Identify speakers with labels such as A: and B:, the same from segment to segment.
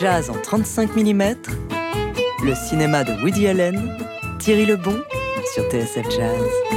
A: jazz en 35 mm, le cinéma de Woody Allen, Thierry Lebon sur TSF Jazz.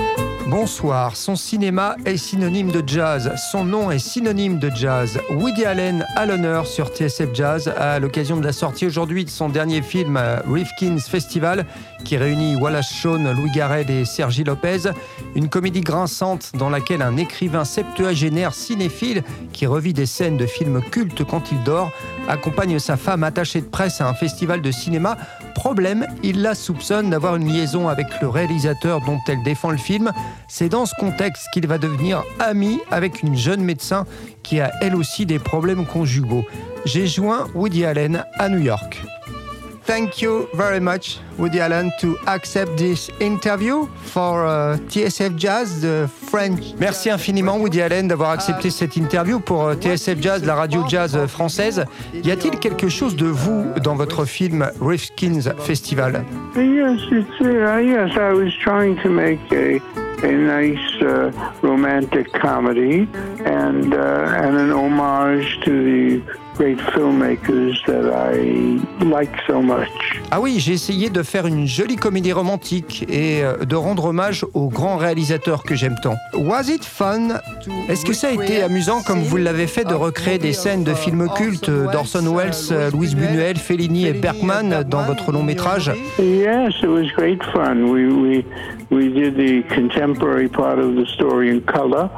B: Bonsoir, son cinéma est synonyme de jazz, son nom est synonyme de jazz. Woody Allen à l'honneur sur TSF Jazz à l'occasion de la sortie aujourd'hui de son dernier film euh, Rifkin's Festival qui réunit Wallace Shawn, Louis Garrel et Sergi Lopez. Une comédie grinçante dans laquelle un écrivain septuagénaire cinéphile qui revit des scènes de films cultes quand il dort accompagne sa femme attachée de presse à un festival de cinéma. Problème, il la soupçonne d'avoir une liaison avec le réalisateur dont elle défend le film. C'est dans ce contexte qu'il va devenir ami avec une jeune médecin qui a elle aussi des problèmes conjugaux. J'ai joint Woody Allen à New York. Thank you very much, Woody Allen, to accept this interview for uh, TSF Jazz, the French.
C: Merci infiniment, Woody Allen, d'avoir accepté cette interview pour uh, TSF Jazz, la radio jazz française. Y a-t-il quelque chose de vous dans votre film Rifkin's Festival?
D: Yes, it's, uh, yes, I was trying to make a a nice uh, romantic comedy and uh, and an homage to the
B: ah oui, j'ai essayé de faire une jolie comédie romantique et euh, de rendre hommage aux grands réalisateurs que j'aime tant. Was it fun Est-ce que ça a été amusant comme vous l'avez fait de recréer des scènes de films cultes d'Orson Welles, Louise Buñuel, Fellini et Bergman dans votre long métrage
D: Yes, it was great fun. We, we, we did the contemporary part of the story in color.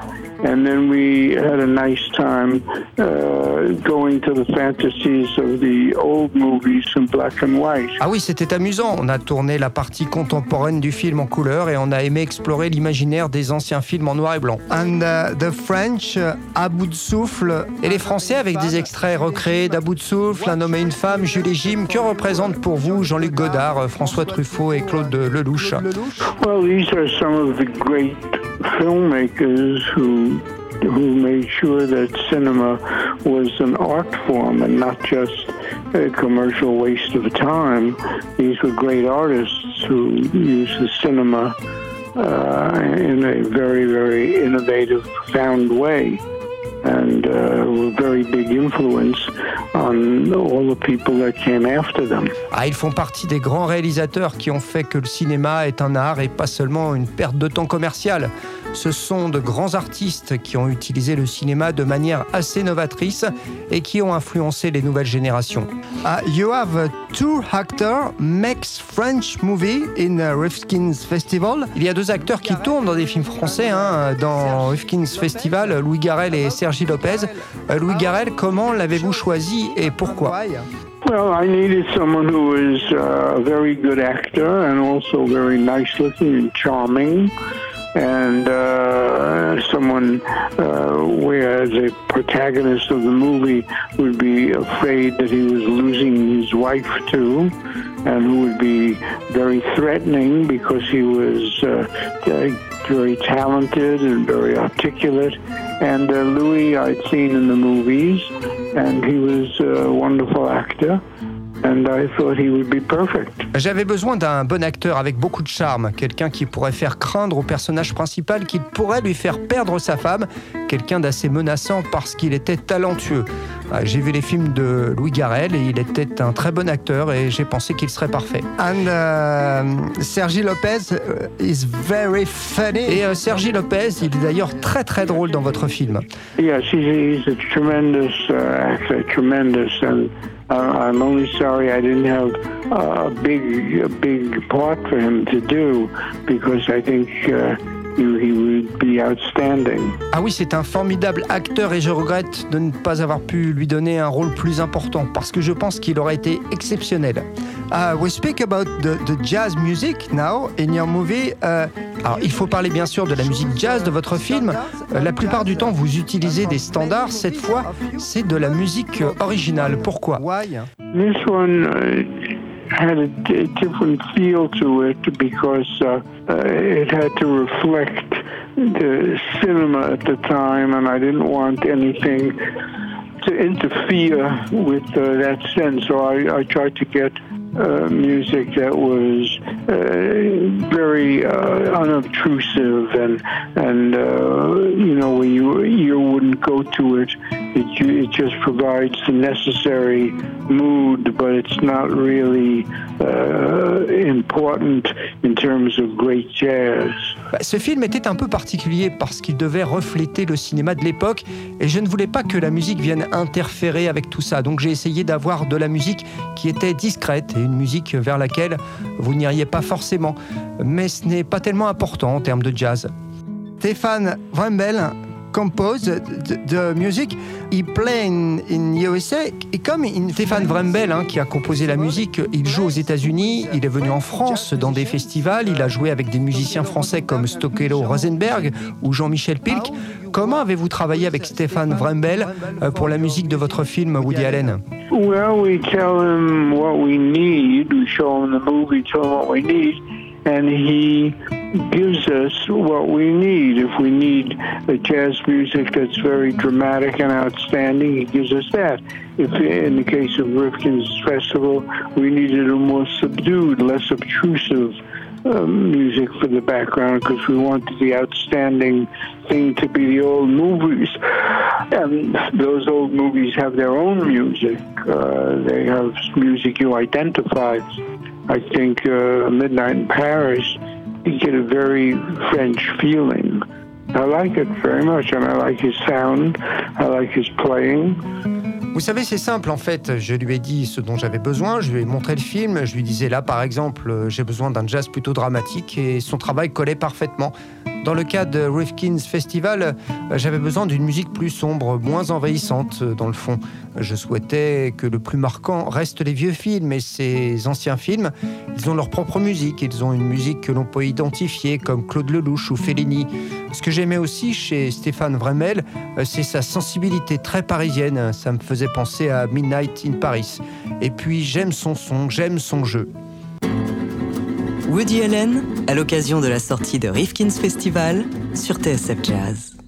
D: And then we had a nice time uh, going to the fantasies of the old movies in black and white.
B: Ah oui, c'était amusant. On a tourné la partie contemporaine du film en couleur et on a aimé explorer l'imaginaire des anciens films en noir et blanc. And uh, the French, uh, à bout de souffle. Et les Français avec des extraits recréés d'à bout de souffle, un homme et une femme, Jules et Jim. Que représentent pour vous Jean-Luc Godard, François Truffaut et Claude Lelouch?
D: Well, these are some of the great filmmakers who who made sure that cinema was an art form and not just a commercial waste of time. These were great artists who used the cinema uh, in a very, very innovative, profound way. And uh, were very big influence on all the people that came after them.
B: Ah, ils font partie des grands réalisateurs qui ont fait que le cinéma est un art et pas seulement une perte de temps commercial. Ce sont de grands artistes qui ont utilisé le cinéma de manière assez novatrice et qui ont influencé les nouvelles générations. Uh, you have two actors makes French movie in Rifkin's Festival. Il y a deux acteurs qui tournent dans des films français hein, dans Rifkin's Festival, Louis Garrel et Sergi Lopez. Euh, Louis Garrel, comment l'avez-vous choisi et pourquoi
D: Well, I needed someone who uh, a very good actor and also very nice looking and charming. And uh, someone uh, where the protagonist of the movie would be afraid that he was losing his wife too, and who would be very threatening because he was uh, very talented and very articulate. And uh, Louis I'd seen in the movies, and he was a wonderful actor.
B: J'avais besoin d'un bon acteur avec beaucoup de charme, quelqu'un qui pourrait faire craindre au personnage principal, qui pourrait lui faire perdre sa femme, quelqu'un d'assez menaçant parce qu'il était talentueux. Ah, j'ai vu les films de Louis Garrel et il était un très bon acteur et j'ai pensé qu'il serait parfait. And uh, Sergi Lopez uh, is very funny. Et uh, Sergi Lopez, il est d'ailleurs très très drôle dans votre film.
D: Yes, he's, a tremendous actor, tremendous Uh, I'm only sorry I didn't have a big, a big part for him to do because I think. Uh,
B: Ah oui, c'est un formidable acteur et je regrette de ne pas avoir pu lui donner un rôle plus important parce que je pense qu'il aurait été exceptionnel. Uh, we speak about the, the, jazz music now in your movie. Uh, alors, il faut parler bien sûr de la musique jazz de votre film. Uh, la plupart du temps, vous utilisez des standards. Cette fois, c'est de la musique originale. Pourquoi?
D: This one, uh, had a, different feel to it because uh, uh, it had to reflect the cinema at the time, and I didn't want anything to interfere with uh, that sense. So I, I tried to get uh, music that was uh, very uh, unobtrusive and and uh, you know where you you're wouldn't go to it. It, it just provides the necessary mood, but it's not really uh, important in terms of great jazz.
B: Bah, ce film était un peu particulier parce qu'il devait refléter le cinéma de l'époque et je ne voulais pas que la musique vienne interférer avec tout ça. Donc j'ai essayé d'avoir de la musique qui était discrète une musique vers laquelle vous n'iriez pas forcément. Mais ce n'est pas tellement important en termes de jazz. Stéphane Vrembel compose the, music. He play in, in USA. Et comme in Stéphane Vrembel, hein, qui a composé la musique, il joue aux États-Unis. Il est venu en France dans des festivals. Il a joué avec des musiciens français comme Stokelo Rosenberg ou Jean-Michel Pilk. Comment avez-vous travaillé avec Stéphane Vrembel euh, pour la musique de votre film Woody Allen?
D: Well, we tell him what we need. We show him the movie, tell him what we need. and he gives us what we need. If we need a jazz music that's very dramatic and outstanding, he gives us that. If in the case of Rifkin's festival, we needed a more subdued, less obtrusive uh, music for the background because we wanted the outstanding thing to be the old movies. And those old movies have their own music. Uh, they have music you identify. I think uh, Midnight in Paris, you get a very French feeling. I like it very much, and I like his sound. I like his playing.
B: Vous savez, c'est simple en fait. Je lui ai dit ce dont j'avais besoin, je lui ai montré le film, je lui disais là par exemple, euh, j'ai besoin d'un jazz plutôt dramatique et son travail collait parfaitement. Dans le cas de Rifkin's Festival, j'avais besoin d'une musique plus sombre, moins envahissante dans le fond. Je souhaitais que le plus marquant reste les vieux films et ces anciens films, ils ont leur propre musique, ils ont une musique que l'on peut identifier comme Claude Lelouch ou Fellini. Ce que j'aimais aussi chez Stéphane Vremel, c'est sa sensibilité très parisienne, ça me faisait penser à Midnight in Paris. Et puis j'aime son son, j'aime son jeu.
A: Woody Allen, à l'occasion de la sortie de Rifkin's Festival sur TSF Jazz.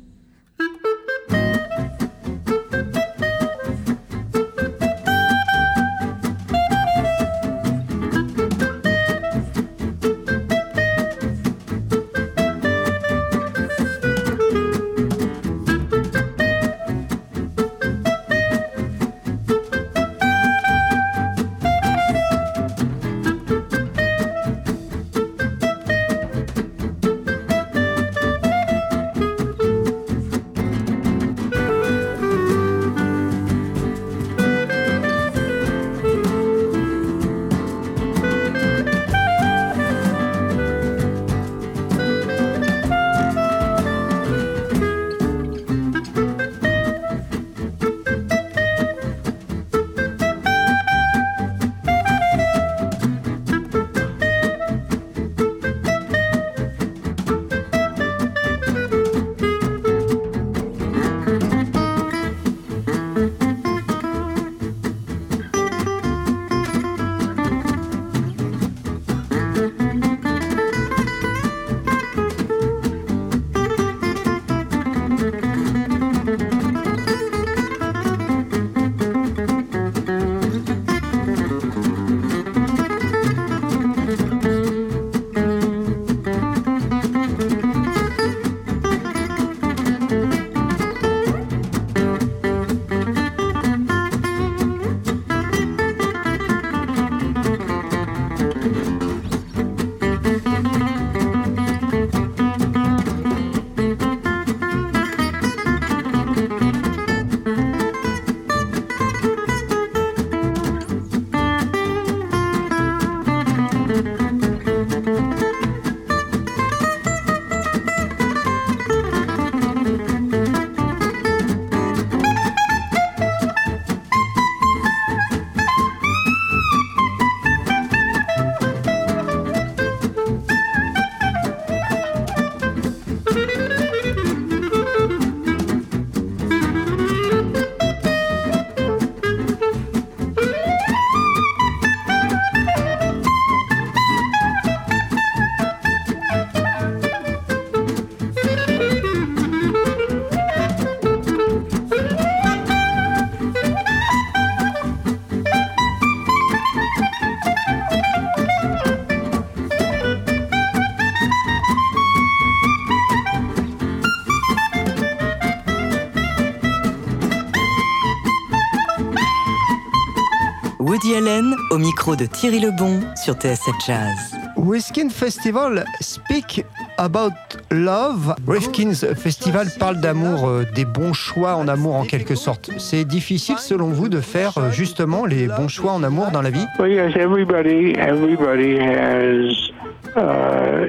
A: Au micro de Thierry Lebon sur TSF Jazz.
B: Rifkin's Festival speak about love. Rifkin's Festival parle d'amour, euh, des bons choix en amour en quelque sorte. C'est difficile selon vous de faire euh, justement les bons choix en amour dans la vie?
D: Well, yes, everybody, everybody has uh,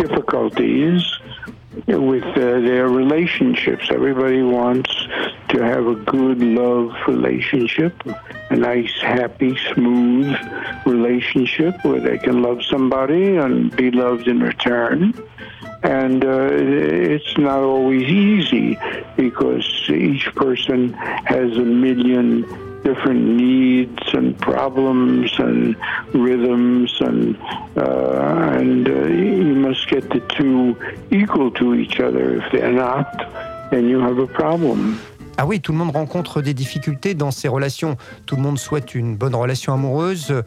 D: difficulties with uh, their relationships. Everybody wants to have a good love relationship, a nice, happy, smooth relationship where they can love somebody and be loved in return. And uh, it's not always easy because each person has a million different needs and problems and rhythms and uh, and uh, you must get the two equal to each other. If they're not, then you have a problem.
B: Ah oui, tout le monde rencontre des difficultés dans ses relations. Tout le monde souhaite une bonne relation amoureuse,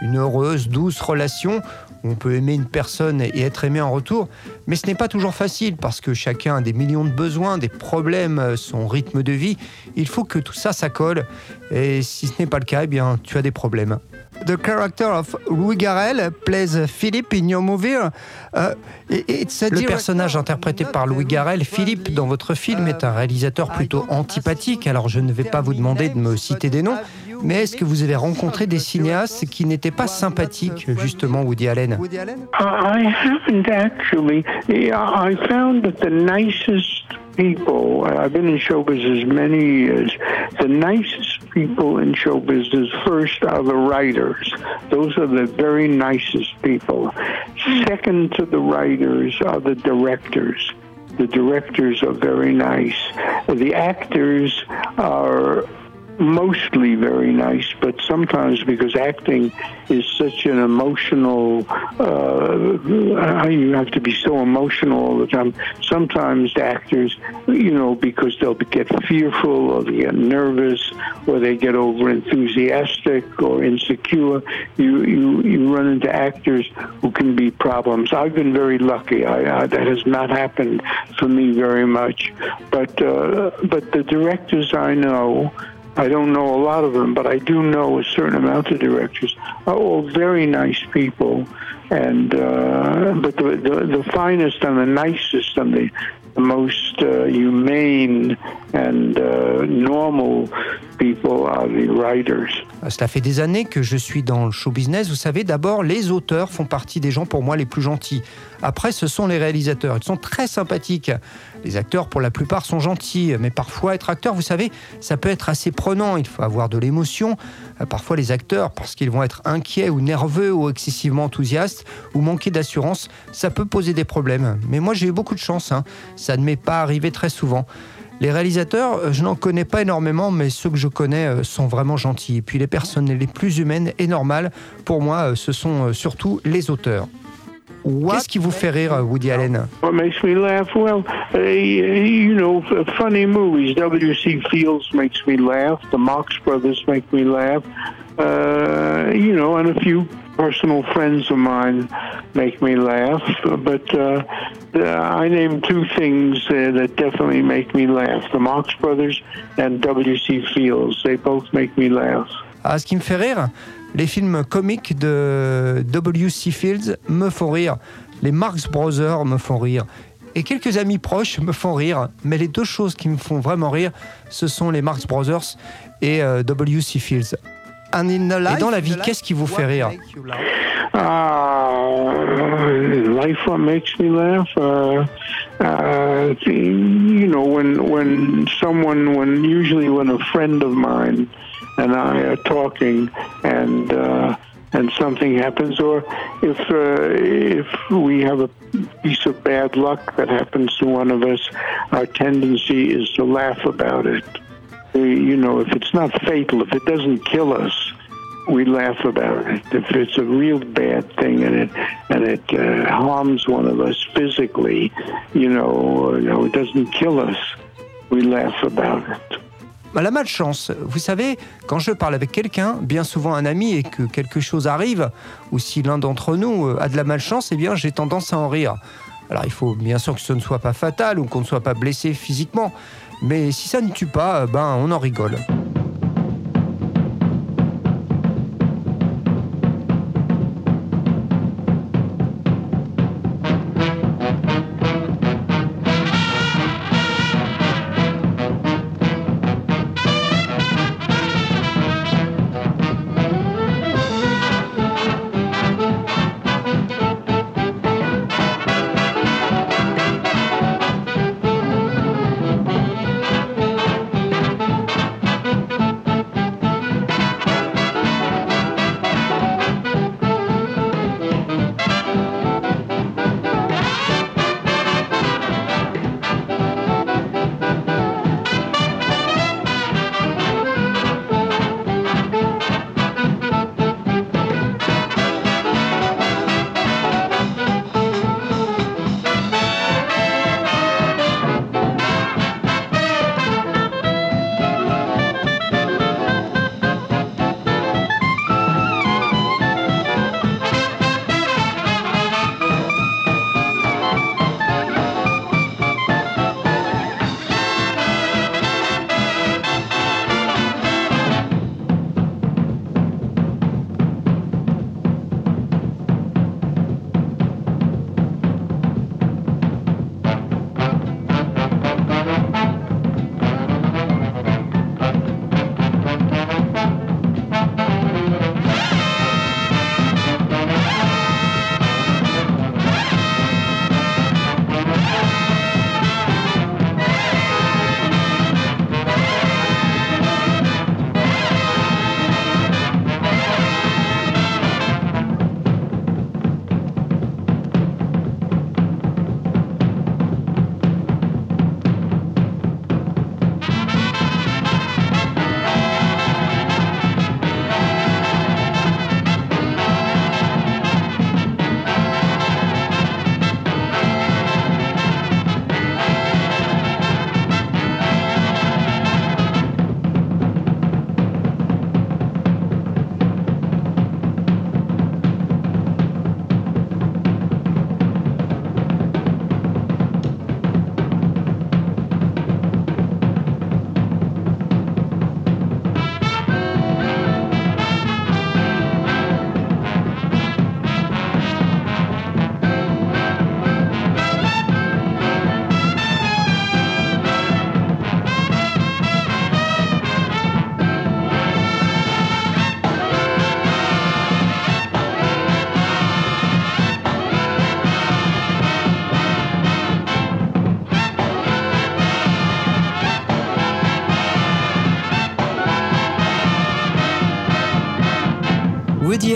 B: une heureuse, douce relation où on peut aimer une personne et être aimé en retour. Mais ce n'est pas toujours facile parce que chacun a des millions de besoins, des problèmes, son rythme de vie. Il faut que tout ça s'accole. Et si ce n'est pas le cas, eh bien, tu as des problèmes. The character of Louis Garrel plays Philippe in your movie. Uh, it's a le personnage interprété par Louis Garrel, Philippe, dans votre film, est un réalisateur plutôt antipathique. Alors je ne vais pas vous demander de me citer des noms, mais est-ce que vous avez rencontré des cinéastes qui n'étaient pas sympathiques, justement, Woody Allen
D: I haven't actually. I found that the nicest people, I've been in show business many years, the nicest people in show business first are the writers. Those are the very nicest people. Second to the writers are the directors. The directors are very nice. The actors are mostly very nice, but sometimes because acting is such an emotional, uh, you have to be so emotional all the time. Sometimes actors, you know, because they'll get fearful or they get nervous or they get over enthusiastic or insecure, you, you, you run into actors who can be problems. I've been very lucky. I, I, that has not happened for me very much. But, uh, but the directors I know, I don't know a lot of them, but I do know a certain amount of directors. Are all very nice people, and uh, but the, the, the finest and the nicest and the, the most uh, humane and uh, normal people are the writers.
B: Cela fait des années que je suis dans le show business. Vous savez, d'abord, les auteurs font partie des gens pour moi les plus gentils. Après, ce sont les réalisateurs. Ils sont très sympathiques. Les acteurs, pour la plupart, sont gentils. Mais parfois, être acteur, vous savez, ça peut être assez prenant. Il faut avoir de l'émotion. Euh, parfois, les acteurs, parce qu'ils vont être inquiets ou nerveux ou excessivement enthousiastes ou manquer d'assurance, ça peut poser des problèmes. Mais moi, j'ai eu beaucoup de chance. Hein. Ça ne m'est pas arrivé très souvent. Les réalisateurs, euh, je n'en connais pas énormément, mais ceux que je connais euh, sont vraiment gentils. Et puis les personnes les plus humaines et normales, pour moi, ce sont surtout les auteurs. Qu'est-ce qui vous fait rire, Woody Allen?
D: What makes me laugh? Well, uh, you know, funny movies. W.C. Fields makes me laugh. The Marx Brothers make me laugh. Uh, you know, and a few personal friends of mine make me laugh. But uh, I name two things uh, that definitely make me laugh: the Marx Brothers and W.C. Fields. They both make me laugh.
B: Ah, ce qui me fait rire, les films comiques de W.C. Fields me font rire. Les Marx Brothers me font rire. Et quelques amis proches me font rire. Mais les deux choses qui me font vraiment rire, ce sont les Marx Brothers et euh, W.C. Fields. et dans la vie, qu'est-ce qui vous fait rire
D: Uh, life what makes me laugh. Uh, uh, you know, when when someone, when usually when a friend of mine and I are talking, and uh, and something happens, or if uh, if we have a piece of bad luck that happens to one of us, our tendency is to laugh about it. You know, if it's not fatal, if it doesn't kill us, we laugh about it. If it's a real bad thing and it and it uh, harms one of us physically, you know, you know, it doesn't kill us, we laugh about it.
B: La malchance, vous savez, quand je parle avec quelqu'un, bien souvent un ami, et que quelque chose arrive, ou si l'un d'entre nous euh, a de la malchance, eh bien j'ai tendance à en rire. Alors il faut bien sûr que ce ne soit pas fatal ou qu'on ne soit pas blessé physiquement, mais si ça ne tue pas, ben on en rigole.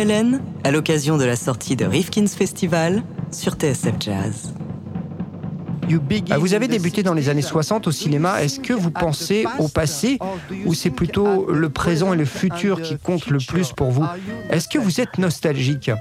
A: Allen à l'occasion de la sortie de Rifkin's Festival sur TSF Jazz.
B: Ah, vous avez débuté dans les années 60 au cinéma. Est-ce que vous pensez au passé ou c'est plutôt le présent et le futur qui comptent le plus pour vous Est-ce que vous êtes nostalgique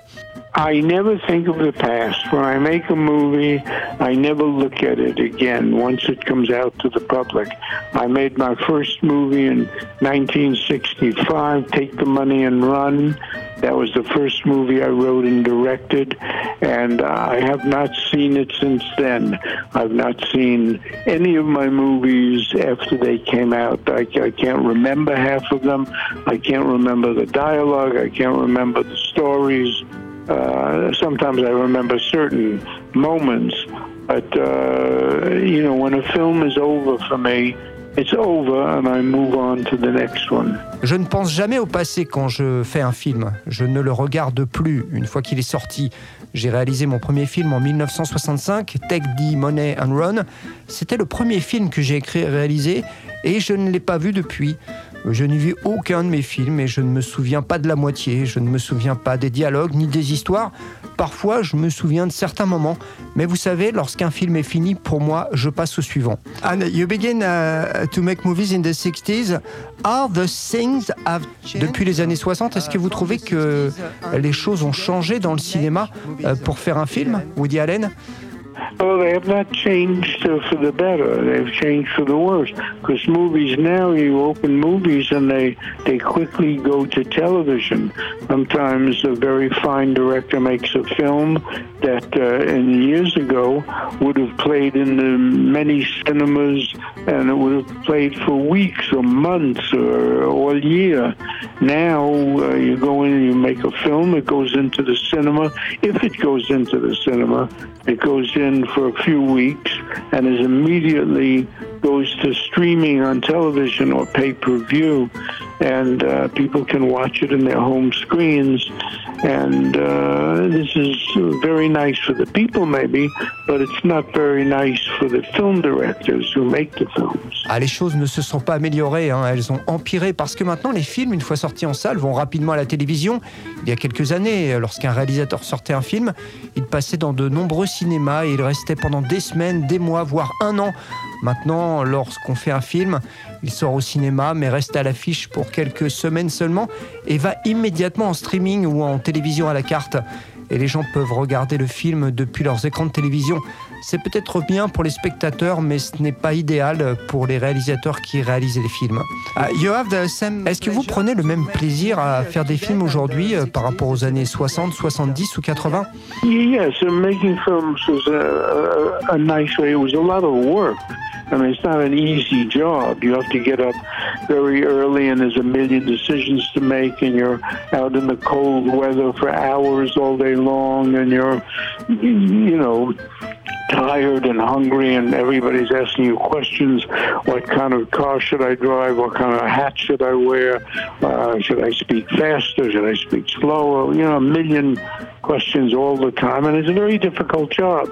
D: I never think of the past. When I make a movie, I never look at it again once it comes out to the public. I made my first movie in 1965, Take the Money and Run. That was the first movie I wrote and directed, and I have not seen it since then. I've not seen any of my movies after they came out. I, I can't remember half of them. I can't remember the dialogue. I can't remember the stories. Uh, sometimes I remember certain moments, but uh, you know, when a film is over for me, it's over and I move on to the next one.
B: Je ne pense jamais au passé quand je fais un film. Je ne le regarde plus une fois qu'il est sorti. J'ai réalisé mon premier film en 1965, Take the Money and Run. C'était le premier film que j'ai écrit et réalisé et je ne l'ai pas vu depuis. Je n'ai vu aucun de mes films et je ne me souviens pas de la moitié. Je ne me souviens pas des dialogues ni des histoires. Parfois, je me souviens de certains moments. Mais vous savez, lorsqu'un film est fini, pour moi, je passe au suivant. And you begin uh, to make movies in the 60s. Are the things have Depuis les années 60, est-ce que vous trouvez que les choses ont changé dans le cinéma euh, pour faire un film, Woody Allen?
D: Oh, they have not changed uh, for the better. They've changed for the worse. Because movies now, you open movies and they they quickly go to television. Sometimes a very fine director makes a film that uh, in years ago would have played in the many cinemas and it would have played for weeks or months or all year. Now uh, you go in and you make a film. It goes into the cinema. If it goes into the cinema, it goes in for a few weeks and is immediately goes to streaming on television or pay per view, and uh, people can watch it in their home screens. And uh, this is very nice for the people, maybe, but it's not very nice for the film directors who make the films.
B: Ah, les choses ne se sont pas améliorées, hein. elles ont empiré parce que maintenant les films, une fois sortis en salle, vont rapidement à la télévision. Il y a quelques années, lorsqu'un réalisateur sortait un film, il passait dans de nombreux cinémas et il restait pendant des semaines, des mois, voire un an Maintenant, lorsqu'on fait un film, il sort au cinéma, mais reste à l'affiche pour quelques semaines seulement et va immédiatement en streaming ou en télévision à la carte. Et les gens peuvent regarder le film depuis leurs écrans de télévision. C'est peut-être bien pour les spectateurs, mais ce n'est pas idéal pour les réalisateurs qui réalisent les films. Ah, Est-ce que vous prenez le même plaisir à faire des films aujourd'hui euh, par rapport aux années 60, 70 ou 80
D: Yes, making films was a, a nice way. It was a lot of work. I mean, it's not an easy job. You have to get up very early, and there's a million decisions to make, and you're out in the cold weather for hours all day long, and you're, you know, tired and hungry, and everybody's asking you questions. What kind of car should I drive? What kind of hat should I wear? Uh, should I speak faster? Should I speak slower? You know, a million questions all the time, and it's a very difficult job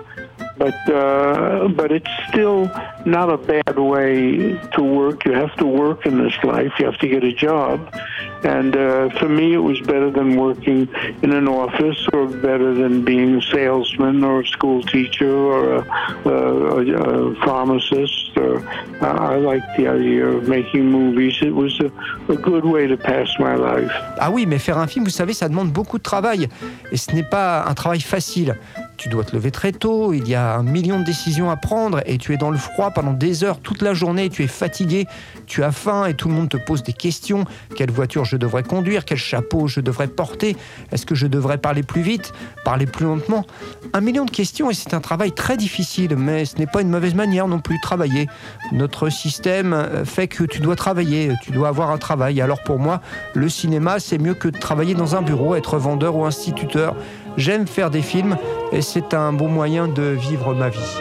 D: but uh, but it's still not a bad way to work. You have to work in this life. You have to get a job, and uh, for me, it was better than working in an office, or better than being a salesman, or a school teacher, or a, a, a pharmacist. Or uh, I liked the idea of making movies. It was a, a good way to pass my life.
B: Ah oui, mais faire un film, vous savez, ça demande beaucoup de travail, et ce n'est pas un travail facile. Tu dois te lever très tôt, il y a un million de décisions à prendre et tu es dans le froid pendant des heures toute la journée, tu es fatigué, tu as faim et tout le monde te pose des questions. Quelle voiture je devrais conduire? Quel chapeau je devrais porter? Est-ce que je devrais parler plus vite? Parler plus lentement? Un million de questions et c'est un travail très difficile, mais ce n'est pas une mauvaise manière non plus de travailler. Notre système fait que tu dois travailler, tu dois avoir un travail. Alors pour moi, le cinéma, c'est mieux que de travailler dans un bureau, être vendeur ou instituteur. J'aime faire des films et c'est un bon moyen de vivre ma vie.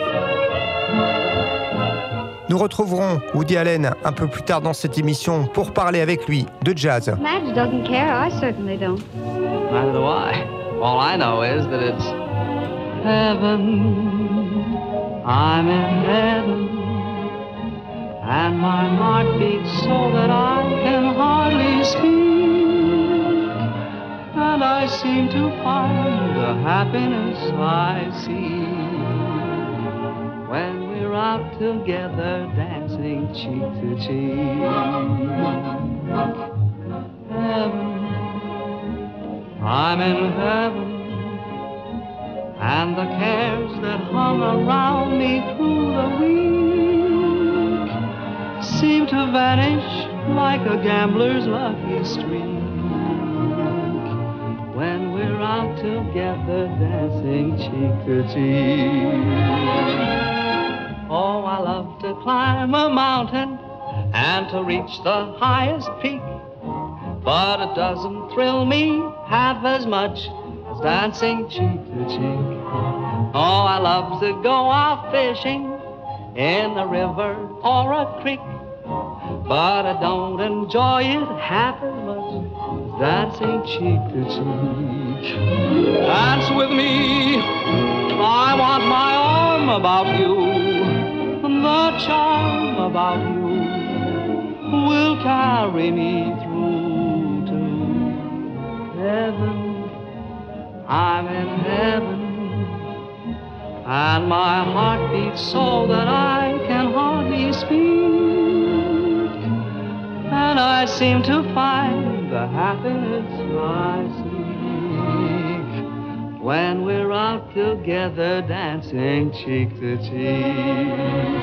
B: Nous retrouverons Woody Allen un peu plus tard dans cette émission pour parler avec lui de jazz.
E: Madge doesn't care. I certainly don't.
F: Neither do I. All I know is that it's heaven. I'm in heaven. And my heart beats so that I can hardly speak. And I seem to find the happiness I see when we're out together dancing cheek to cheek. Heaven, I'm in heaven and the cares that hung around me through the week seem to vanish like a gambler's lucky streak when we're out together dancing cheek to cheek. Oh, I love to climb a mountain and to reach the highest peak, but it doesn't thrill me half as much as dancing cheek to cheek. Oh, I love to go out fishing in a river or a creek, but I don't enjoy it half as much dancing cheek to cheek. Dance with me, I want my arm about you, the charm about you will carry me through to heaven. I'm in heaven. And my heart beats so that I can hardly speak. And I seem to find the happiness I seek when we're out together dancing cheek to cheek.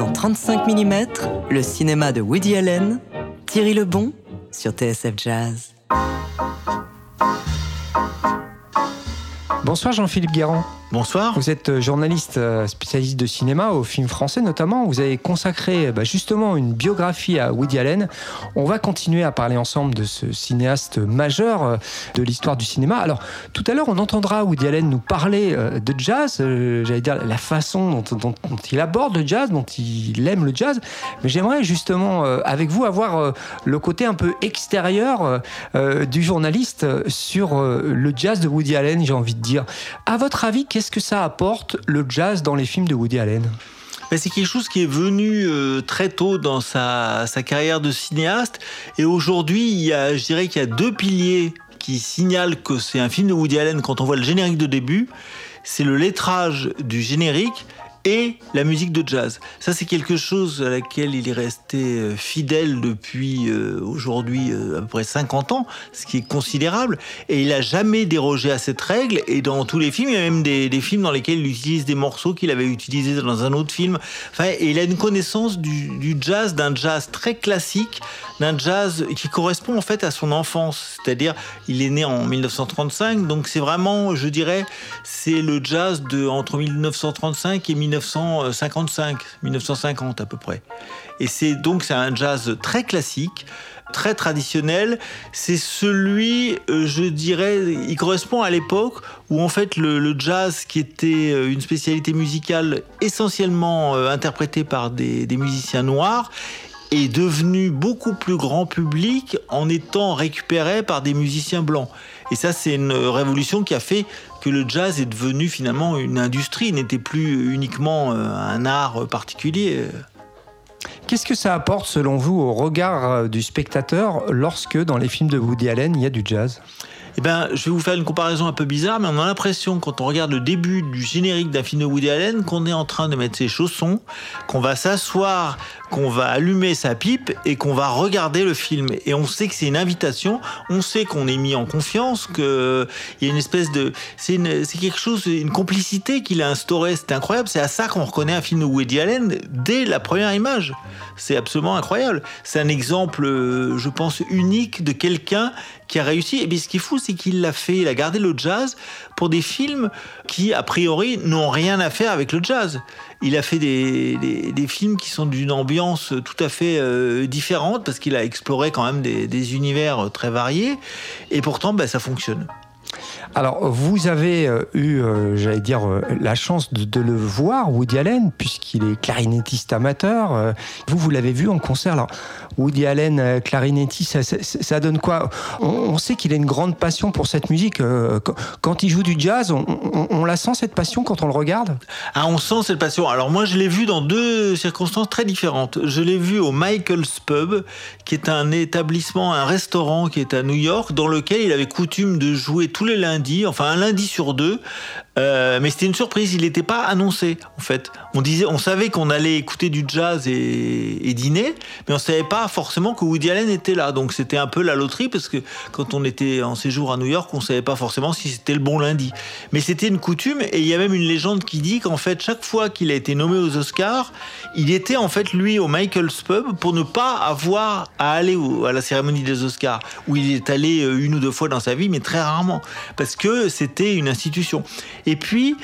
A: En 35 mm, le cinéma de Woody Allen, Thierry Lebon sur TSF Jazz.
B: Bonsoir Jean-Philippe Guérand.
G: Bonsoir.
B: Vous êtes euh, journaliste euh, spécialiste de cinéma, au film français notamment. Vous avez consacré bah, justement une biographie à Woody Allen. On va continuer à parler ensemble de ce cinéaste majeur euh, de l'histoire du cinéma. Alors, tout à l'heure, on entendra Woody Allen nous parler de jazz, j'allais dire la façon dont, il aborde le jazz, dont il aime le jazz. Mais j'aimerais justement, avec vous, avoir le côté un peu extérieur du journaliste sur le jazz de Woody Allen, j'ai envie de dire. À votre avis, qu'est-ce que ça apporte le jazz dans les films de Woody Allen?
G: Ben, c'est quelque chose qui est venu euh, très tôt dans sa, carrière de cinéaste. Et aujourd'hui, je dirais qu'il y a deux piliers qui signalent que c'est un film de Woody Allen quand on voit le générique de début. C'est le lettrage du générique et la musique de jazz. Ça, c'est quelque chose à laquelle il est resté euh, fidèle depuis euh, aujourd'hui euh, à peu près 50 ans, ce qui est considérable. Et il n'a jamais dérogé à cette règle. Et dans tous les films, il y a même des, films dans lesquels il utilise des morceaux qu'il avait utilisés dans un autre film. Enfin, et il a une connaissance du, du jazz, d'un jazz très classique, d'un jazz qui correspond en fait à son enfance. C'est-à-dire, il est né en 1935, donc c'est vraiment, je dirais, c'est le jazz de entre 1935 et 1955, 1950 à peu près. Et c'est donc c'est un jazz très classique, très traditionnel. C'est celui, euh, je dirais, il correspond à l'époque où en fait le, jazz, qui était euh, une spécialité musicale essentiellement euh, interprétée par des, des musiciens noirs, est devenu beaucoup plus grand public en étant récupéré par des musiciens blancs. Et ça, c'est une révolution qui a fait que le jazz est devenu finalement une industrie, n'était plus uniquement euh, un art particulier.
B: Qu'est-ce que ça apporte selon vous au regard du spectateur lorsque dans les films de Woody Allen il y a du jazz?
G: Eh ben, je vais vous faire une comparaison un peu bizarre, mais on a l'impression, quand on regarde le début du générique d'un film de Woody Allen, qu'on est en train de mettre ses chaussons, qu'on va s'asseoir qu'on va allumer sa pipe et qu'on va regarder le film. Et on sait que c'est une invitation, on sait qu'on est mis en confiance, qu'il y a une espèce de... C'est quelque chose, une complicité qu'il a instaurée, c'est incroyable. C'est à ça qu'on reconnaît un film de Woody Allen dès la première image. C'est absolument incroyable. C'est un exemple, je pense, unique de quelqu'un qui a réussi. Et bien ce qui est fou, c'est qu'il l'a fait, il a gardé le jazz pour des films qui, a priori, n'ont rien à faire avec le jazz. Il a fait des, films qui sont d'une ambiance tout à fait euh, différente parce qu'il a exploré quand même des, univers très variés et pourtant ben, ça fonctionne.
B: Alors, vous avez euh, eu, euh, j'allais dire, la chance de, le voir, Woody Allen, puisqu'il est clarinettiste amateur. vous, vous l'avez vu en concert. Alors, Woody Allen, euh, clarinetti, ça, donne quoi? On, sait qu'il a une grande passion pour cette musique. Euh, quand il joue du jazz, on, la sent cette passion quand on le regarde?
G: Ah, on sent cette passion. Alors moi, je l'ai vu dans deux circonstances très différentes. Je l'ai vu au Michael's Pub, qui est un établissement, un restaurant qui est à New York, dans lequel il avait coutume de jouer tous les lundis, enfin un lundi sur deux, euh, mais c'était une surprise, il n'était pas annoncé en fait. On disait, on savait qu'on allait écouter du jazz et, dîner, mais on savait pas forcément que Woody Allen était là. Donc c'était un peu la loterie parce que quand on était en séjour à New York, on savait pas forcément si c'était le bon lundi. Mais c'était une coutume et il y a même une légende qui dit qu'en fait chaque fois qu'il a été nommé aux Oscars, il était en fait lui au Michael's Pub pour ne pas avoir à aller à la cérémonie des Oscars où il est allé euh, une ou deux fois dans sa vie, mais très rarement parce que c'était une institution. Et puis,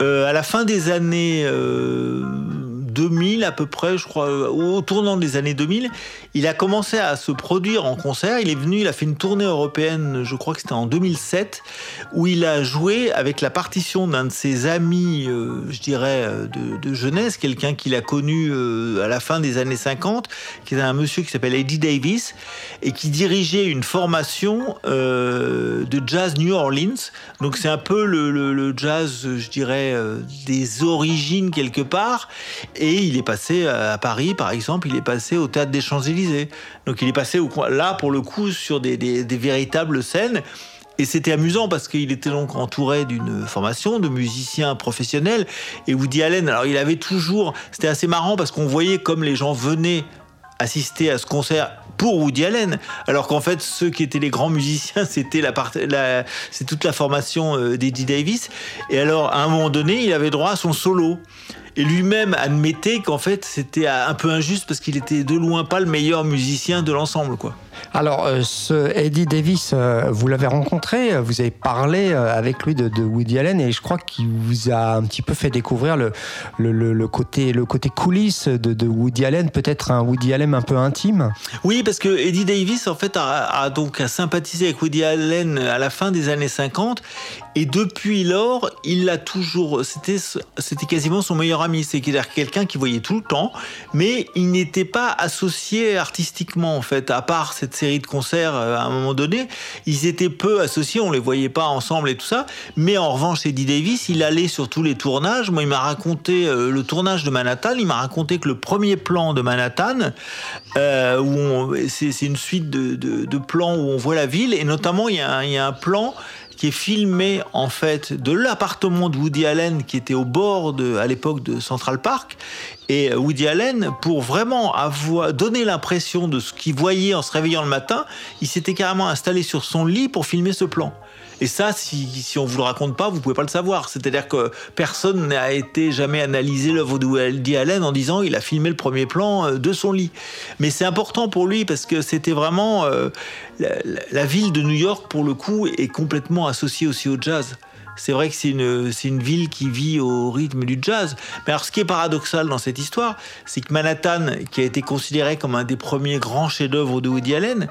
G: à la fin des années 2000 euh, à peu près, je crois, au tournant des années 2000, il a commencé à se produire en concert. Il est venu, il a fait une tournée européenne, je crois que c'était en 2007, où il a joué avec la partition d'un de ses amis, euh, je dirais, de, jeunesse, quelqu'un qu'il a connu à la fin des années 50, qui est un monsieur qui s'appelle Eddie Davis, et qui dirigeait une formation de jazz New Orleans. Donc c'est un peu le jazz, je dirais, euh, des origines quelque part. Et il est passé à Paris, par exemple, il est passé au théâtre des Champs-Élysées. Donc il est passé là, pour le coup, sur des, véritables scènes. Et c'était amusant parce qu'il était donc entouré d'une formation de musiciens professionnels. Et Woody Allen, alors il avait toujours. C'était assez marrant parce qu'on voyait comme les gens venaient assister à ce concert pour Woody Allen, alors qu'en fait ceux qui étaient les grands musiciens c'était la, c'est toute la formation euh, d'Eddie Davis. Et alors à un moment donné il avait droit à son solo. Et lui-même admettait qu'en fait c'était un peu injuste parce qu'il était de loin pas le meilleur musicien de l'ensemble quoi.
B: Alors, euh, ce Eddie Davis, euh, vous l'avez rencontré, vous avez parlé euh, avec lui de, Woody Allen et je crois qu'il vous a un petit peu fait découvrir le, côté, le côté coulisses de, Woody Allen, peut-être un Woody Allen un peu intime.
G: Oui, parce que Eddie Davis, en fait, a, donc sympathisé avec Woody Allen à la fin des années 50 et depuis lors, il l'a toujours. C'était, c'était quasiment son meilleur ami. C'est quelqu'un qui voyait tout le temps, mais il n'était pas associé artistiquement, en fait, à part cette série de concerts euh, à un moment donné. Ils étaient peu associés, on les voyait pas ensemble et tout ça. Mais en revanche, Eddie Davis, il allait sur tous les tournages. Moi, il m'a raconté euh, le tournage de Manhattan. Il m'a raconté que le premier plan de Manhattan, euh, où c'est, une suite de, plans où on voit la ville, et notamment, il y il y a un plan qui est filmé en fait de l'appartement de Woody Allen qui était au bord de, à l'époque de Central Park. Et Woody Allen, pour vraiment avoir donné l'impression de ce qu'il voyait en se réveillant le matin, il s'était carrément installé sur son lit pour filmer ce plan. Et ça, si, si on vous le raconte pas, vous pouvez pas le savoir. C'est-à-dire que personne n'a été jamais analysé l'œuvre de Woody Allen en disant il a filmé le premier plan euh, de son lit. Mais c'est important pour lui parce que c'était vraiment euh, la, ville de New York pour le coup est complètement associée aussi au jazz. C'est vrai que c'est une, une ville qui vit au rythme du jazz. Mais alors, ce qui est paradoxal dans cette histoire, c'est que Manhattan, qui a été considéré comme un des premiers grands chefs-d'œuvre de Woody Allen,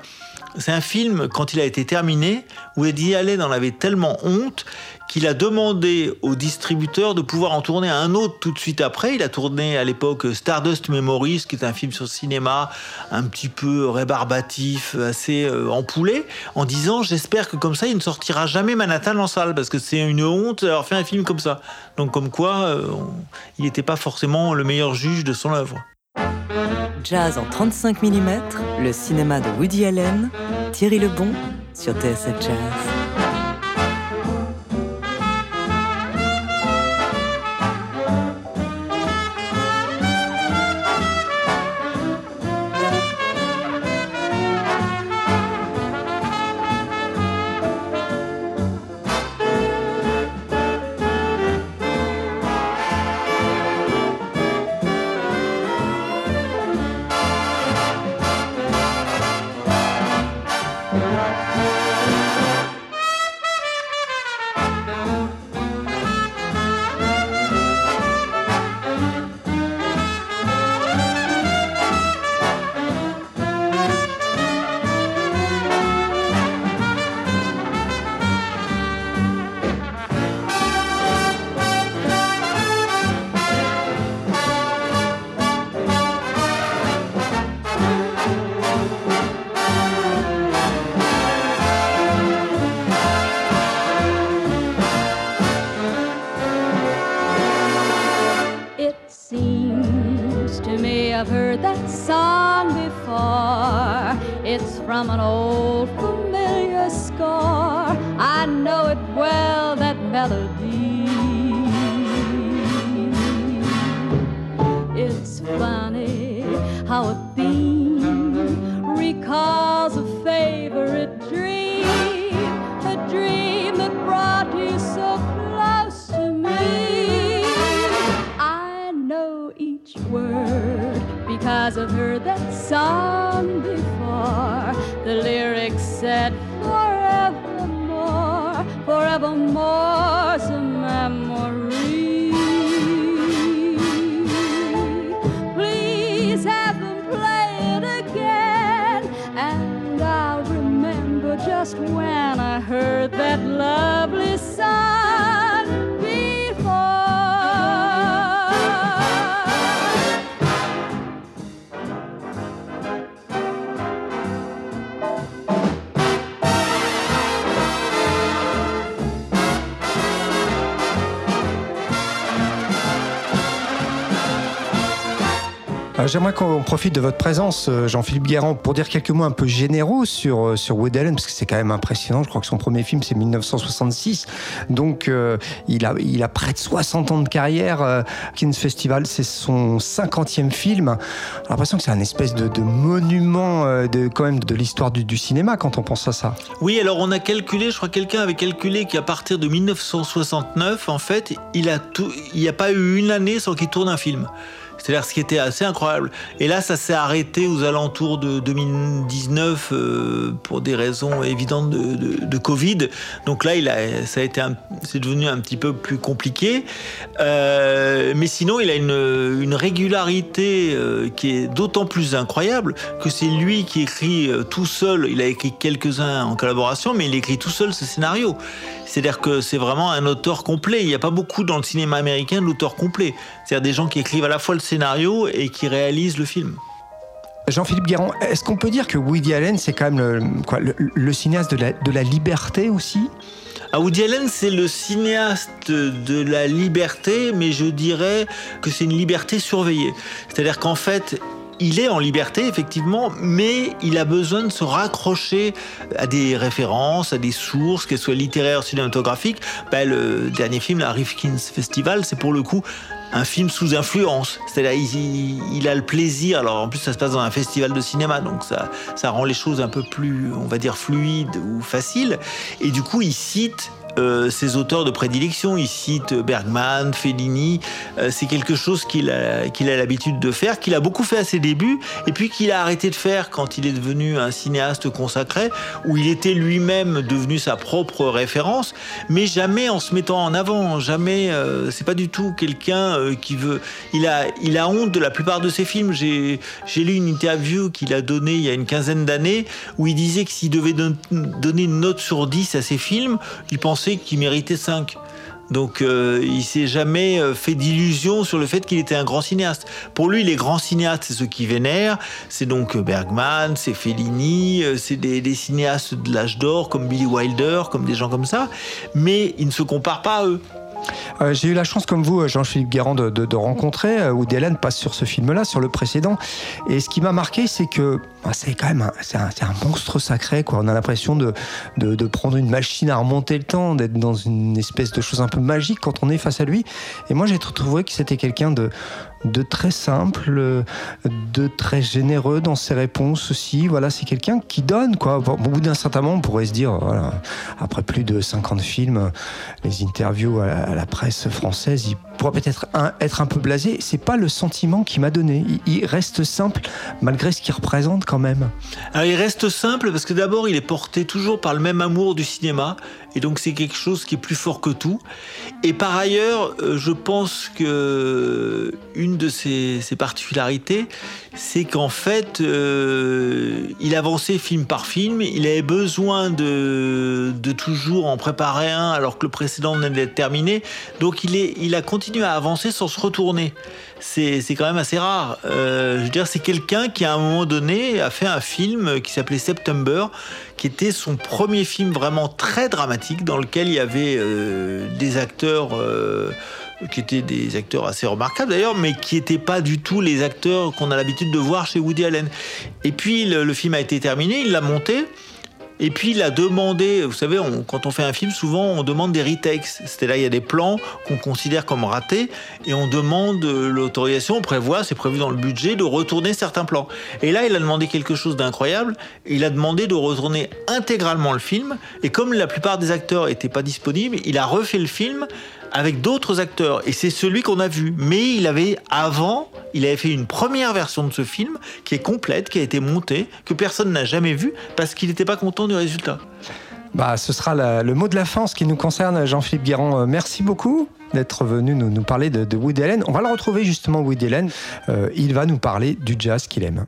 G: c'est un film, quand il a été terminé, où Eddie Allen en avait tellement honte qu'il a demandé au distributeur de pouvoir en tourner un autre tout de suite après. Il a tourné à l'époque Stardust Memories, qui est un film sur cinéma un petit peu rébarbatif, assez euh, empoulé, en disant j'espère que comme ça il ne sortira jamais Manhattan en salle, parce que c'est une honte d'avoir fait un film comme ça. Donc comme quoi, euh, il n'était pas forcément le meilleur juge de son œuvre.
A: Jazz en 35 mm, le cinéma de Woody Allen, Thierry Lebon sur TSF Jazz.
B: Euh, j'aimerais qu'on profite de votre présence, euh, Jean-Philippe Guérand, pour dire quelques mots un peu généraux sur, euh, sur Allen, parce que c'est quand même impressionnant. Je crois que son premier film, c'est 1966. Donc, il, a, il a près de 60 ans de carrière. Kings Festival, c'est son 50e film. J'ai l'impression que c'est un espèce de, monument de, quand même de l'histoire du, cinéma quand on pense à ça.
G: Oui, alors on a calculé, je crois que quelqu'un avait calculé qu'à partir de 1969, en fait, il n'y a, a pas eu une année sans qu'il tourne un film. C'est-à-dire ce qui était assez incroyable. Et là, ça s'est arrêté aux alentours de 2019 euh, pour des raisons évidentes de, Covid. Donc là, ça a été, c'est devenu un petit peu plus compliqué. Euh, mais sinon, il a une, régularité euh, qui est d'autant plus incroyable que c'est lui qui écrit tout seul. Il a écrit quelques-uns en collaboration, mais il écrit tout seul ce scénario. C'est-à-dire que c'est vraiment un auteur complet. Il n'y a pas beaucoup dans le cinéma américain d'auteurs complets. C'est-à-dire des gens qui écrivent à la fois le scénario et qui réalisent le film.
B: Jean-Philippe Guéron, est-ce qu'on peut dire que Woody Allen, c'est quand même le, quoi, le, cinéaste de la, de la, liberté aussi?
G: Ah, Woody Allen, c'est le cinéaste de la liberté, mais je dirais que c'est une liberté surveillée. C'est-à-dire qu'en fait, il est en liberté, effectivement, mais il a besoin de se raccrocher à des références, à des sources, qu'elles soient littéraires, cinématographiques. Ben, le dernier film, la Rifkin's Festival, c'est pour le coup un film sous influence. C'est-à-dire, il, a le plaisir. Alors, en plus, ça se passe dans un festival de cinéma, donc ça, ça rend les choses un peu plus, on va dire, fluides ou faciles. Et du coup, il cite euh, ses auteurs de prédilection. Il cite Bergman, Fellini. Euh, c'est quelque chose qu'il a, qu'il a l'habitude de faire, qu'il a beaucoup fait à ses débuts, et puis qu'il a arrêté de faire quand il est devenu un cinéaste consacré, où il était lui-même devenu sa propre référence, mais jamais en se mettant en avant. Jamais. Euh, c'est pas du tout quelqu'un qui veut. Il a, il a honte de la plupart de ses films. J'ai, j'ai lu une interview qu'il a donnée il y a une quinzaine d'années, où il disait que s'il devait donner une note sur 10 à ses films, il pensait qu'il méritait 5. Donc euh, il s'est jamais euh, fait d'illusions sur le fait qu'il était un grand cinéaste. Pour lui, les grands cinéastes, c'est ceux qui vénèrent. C'est donc Bergman, c'est Fellini, euh, c'est des, des, cinéastes de l'âge d'or comme Billy Wilder, comme des gens comme ça. Mais il ne se compare pas à eux.
B: Euh, J'ai eu la chance, comme vous, Jean-Philippe Guérand, de, rencontrer Woody Allen passe sur ce film-là, sur le précédent. Et ce qui m'a marqué, c'est que bah, c'est quand même c'est un, un, monstre sacré. Quoi. On a l'impression de, de, de, prendre une machine à remonter le temps, d'être dans une espèce de chose un peu magique quand on est face à lui. Et moi, j'ai trouvé que c'était quelqu'un de de très simple, de très généreux dans ses réponses aussi. Voilà, c'est quelqu'un qui donne, quoi. Au bout d'un certain moment, on pourrait se dire, voilà, après plus de 50 films, les interviews à la presse française, il pourrait peut-être un, être un peu blasé. C'est pas le sentiment qu'il m'a donné. Il, reste simple, malgré ce qu'il représente quand même.
G: Il reste simple parce que d'abord, il est porté toujours par le même amour du cinéma. Et donc, c'est quelque chose qui est plus fort que tout. Et par ailleurs, je pense que une de ses, particularités, c'est qu'en fait, euh, il avançait film par film. Il avait besoin de, toujours en préparer un alors que le précédent venait d'être terminé. Donc, il a continué à avancer sans se retourner. C'est quand même assez rare. Euh, je veux dire, c'est quelqu'un qui, à un moment donné, a fait un film qui s'appelait September, qui était son premier film vraiment très dramatique, dans lequel il y avait euh, des acteurs. Euh, qui étaient des acteurs assez remarquables d'ailleurs, mais qui n'étaient pas du tout les acteurs qu'on a l'habitude de voir chez Woody Allen. Et puis le, le film a été terminé, il l'a monté. Et puis il a demandé, vous savez, quand on fait un film, souvent on demande des retakes. C'est là il y a des plans qu'on considère comme ratés et on demande l'autorisation, on prévoit, c'est prévu dans le budget, de retourner certains plans. Et là il a demandé quelque chose d'incroyable. Il a demandé de retourner intégralement le film. Et comme la plupart des acteurs n'étaient pas disponibles, il a refait le film avec d'autres acteurs et c'est celui qu'on a vu. Mais il avait avant, il avait fait une première version de ce film qui est complète, qui a été montée, que personne n'a jamais vue parce qu'il n'était pas content du résultat.
B: Bah, ce sera le mot de la fin ce qui nous concerne, Jean-Philippe Guérand. Merci beaucoup d'être venu nous, nous, parler de, de, Woody Allen. On va le retrouver justement, Woody Allen. Euh, il va nous parler du jazz qu'il aime.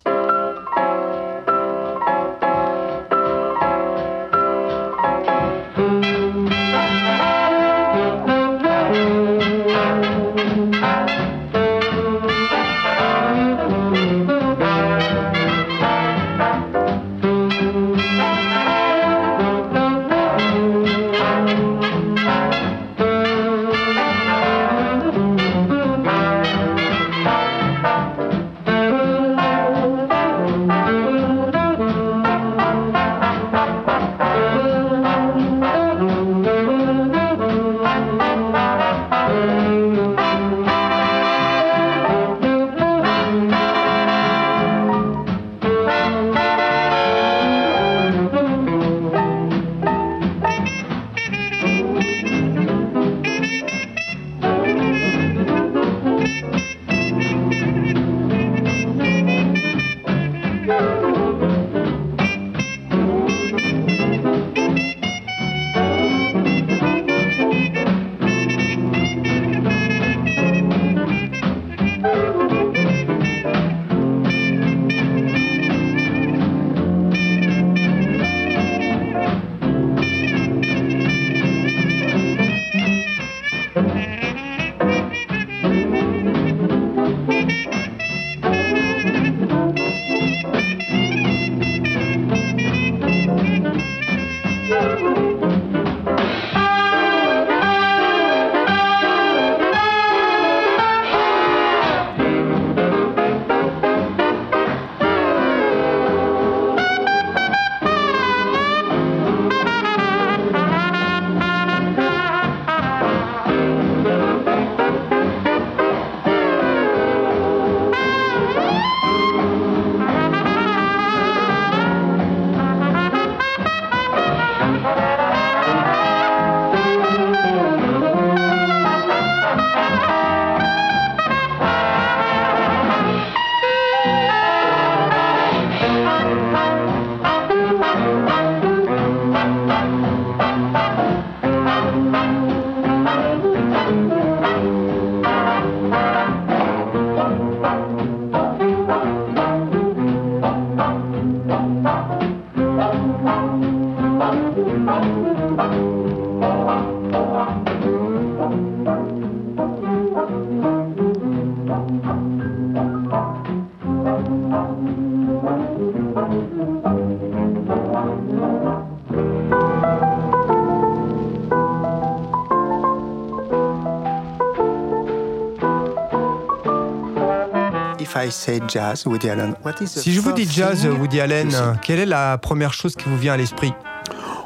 B: Si je vous dis jazz, Woody Allen, quelle est la première chose qui vous vient à l'esprit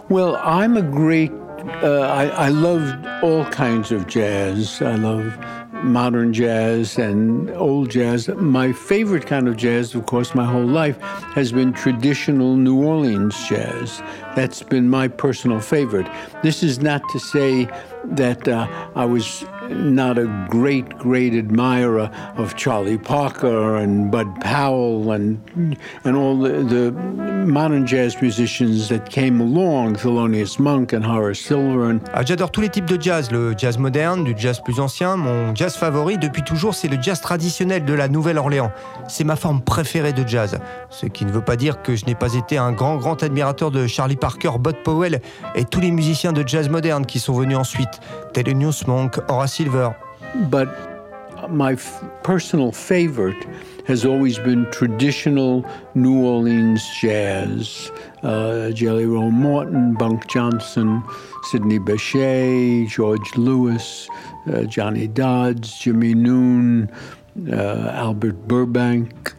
H: Well, I'm a great. Uh, I, I love all kinds of jazz. I love modern jazz and old jazz. My favorite kind of jazz, of course, my whole life has been traditional New Orleans jazz. That's been my personal favorite. This is not to say that uh, I was not a great, great admirer of Charlie Parker and Bud Powell and and all the, the modern jazz musicians that came along, Thelonious Monk and Horace Silver.
B: Ah, J'adore tous les types de jazz, le jazz moderne, du jazz plus ancien. Mon jazz favori depuis toujours, c'est le jazz traditionnel de la Nouvelle-Orléans. C'est ma forme préférée de jazz. Ce qui ne veut pas dire que je n'ai pas été un grand, grand admirateur de Charlie Parker, Bud Powell et tous les musiciens de jazz moderne qui sont venus ensuite, Monk, Silver.
H: But my personal favorite has always been traditional New Orleans jazz. Uh, Jelly Roll Morton, Bunk Johnson, Sidney Bechet, George Lewis, uh, Johnny Dodds, Jimmy Noon, uh, Albert Burbank.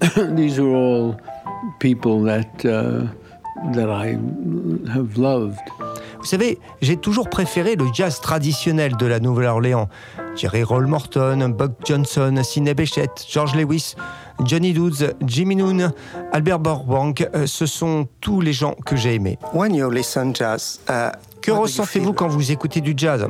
H: These are all people that uh, that I have loved.
B: Vous savez, j'ai toujours préféré le jazz traditionnel de la Nouvelle-Orléans. Jerry Roll Morton, Buck Johnson, Sidney Bechet, George Lewis, Johnny Doods, Jimmy Noon, Albert Burbank, euh, ce sont tous les gens que j'ai aimés.
C: When you listen jazz, uh,
B: Que ressentez-vous quand vous écoutez du jazz?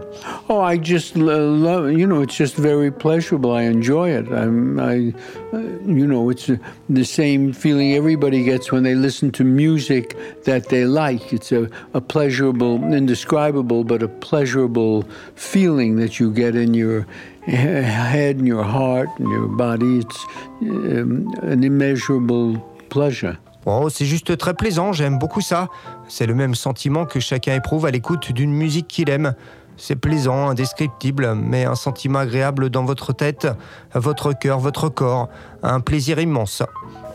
H: Oh, I just love. You know, it's just very pleasurable. I enjoy it. I'm, I, uh, you know, it's the same feeling everybody gets when they listen to music that they like. It's a, a pleasurable, indescribable, but a pleasurable feeling that you get in your head and your heart and your body. It's um, an immeasurable pleasure.
B: Oh, c'est juste très plaisant, j'aime beaucoup ça. C'est le même sentiment que chacun éprouve à l'écoute d'une musique qu'il aime. C'est plaisant, indescriptible, mais un sentiment agréable dans votre tête, votre cœur, votre corps. Un plaisir immense.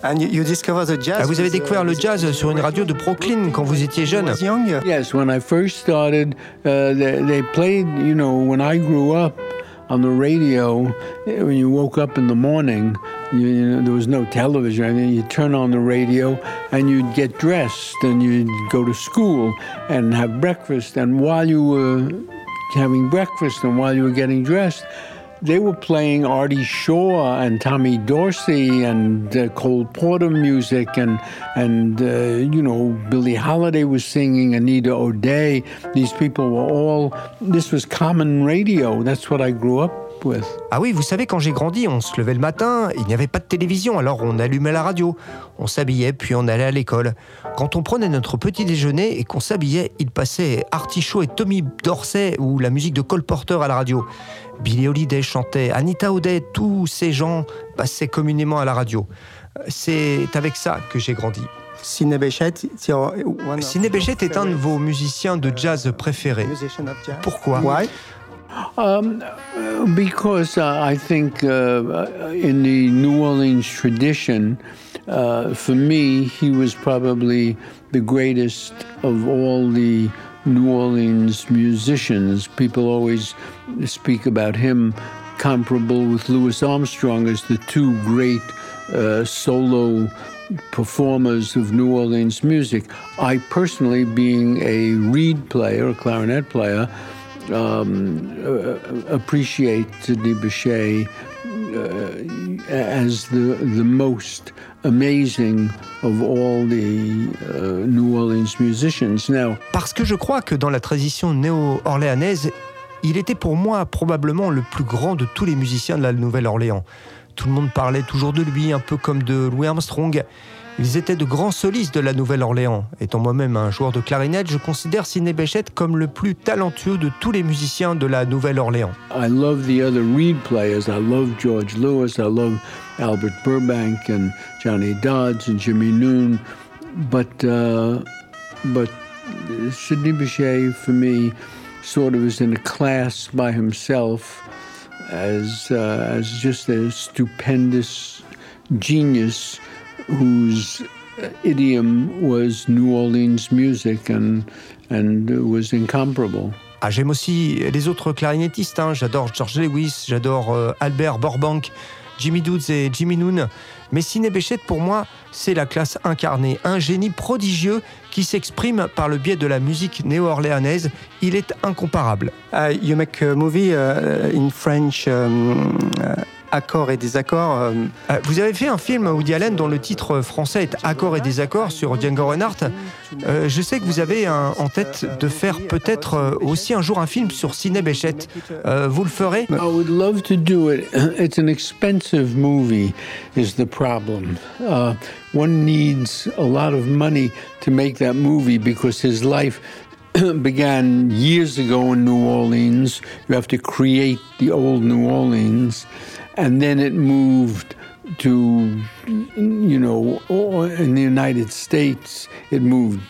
C: And you, you discover the jazz
B: Ah, vous avez
C: uh,
B: découvert le jazz sur une radio de Brooklyn quand vous étiez jeune.
H: Yes, when I first started, uh, they, they played, you know, when I grew up on the radio, eh, when you woke up in the morning, you, you know, there was no television. I mean, you turn on the radio and you'd get dressed and you'd go to school and have breakfast. And while you were having breakfast and while you were getting dressed, they were playing Artie Shaw and Tommy Dorsey and uh, Cole Porter music and and uh, you know Billie Holiday was singing Anita O'Day. These people were all. This was common radio. That's what I grew up.
B: Ah oui, vous savez, quand j'ai grandi, on se levait le matin, il n'y avait pas de télévision, alors on allumait la radio, on s'habillait, puis on allait à l'école. Quand on prenait notre petit déjeuner et qu'on s'habillait, il passait Artichaut et Tommy Dorsey ou la musique de Cole Porter à la radio. Billie Holiday chantait, Anita O'Day, tous ces gens passaient communément à la radio. C'est avec ça que j'ai grandi.
C: Sidney Bechet,
B: est un de vos musiciens de jazz préférés.
C: musician of jazz.
B: Pourquoi
C: Why?
H: Um, uh, because uh, I think uh, in the New Orleans tradition, uh, for me, he was probably the greatest of all the New Orleans musicians. People always speak about him comparable with Louis Armstrong as the two great uh, solo performers of New Orleans music. I personally, being a reed player, a clarinet player, um, uh, appreciate Bechet uh, as the the most amazing of all the uh, New Orleans musicians. Now,
B: Parce que je crois que dans la tradition néo-orléanaise, il était pour moi probablement le plus grand de tous les musiciens de la Nouvelle-Orléans. Tout le monde parlait toujours de lui, un peu comme de Louis Armstrong. Ils étaient de grands solistes de la Nouvelle-Orléans. Étant moi-même un joueur de clarinette, je considère Sidney Bechet comme le plus talentueux de tous les musiciens de la Nouvelle-Orléans.
H: I love the other reed players. I love George Lewis. I love Albert Burbank and Johnny Dodds and Jimmy Noon. But uh, Sidney Bechet for me sort of is in a class by himself as uh, as just a stupendous genius whose idiom was New Orleans music and and was incomparable.
B: Ah, j'aime aussi les autres clarinettistes. hein. J'adore George Lewis, j'adore euh, Albert Burbank. Jimmy Doods et Jimmy Noon. Mais Ciné Béchette, pour moi, c'est la classe incarnée, un génie prodigieux qui s'exprime par le biais de la musique néo-orléanaise. Il est incomparable.
C: Uh, you make a movie uh, in French um, uh, accords et désaccords. Euh,
B: euh, vous avez fait un film, Woody Allen, dont le titre français est Accords et désaccords sur Django Reinhardt. Euh, je sais que vous avez en tête de faire peut-être aussi un jour un film sur Ciné Béchette. vous le ferez?
H: I would love to do it. It's an expensive movie, is the problem. Uh, one needs a lot of money to make that movie because his life began years ago in New Orleans. You have to create the old New Orleans. And then it moved to, you know, in the United States, it moved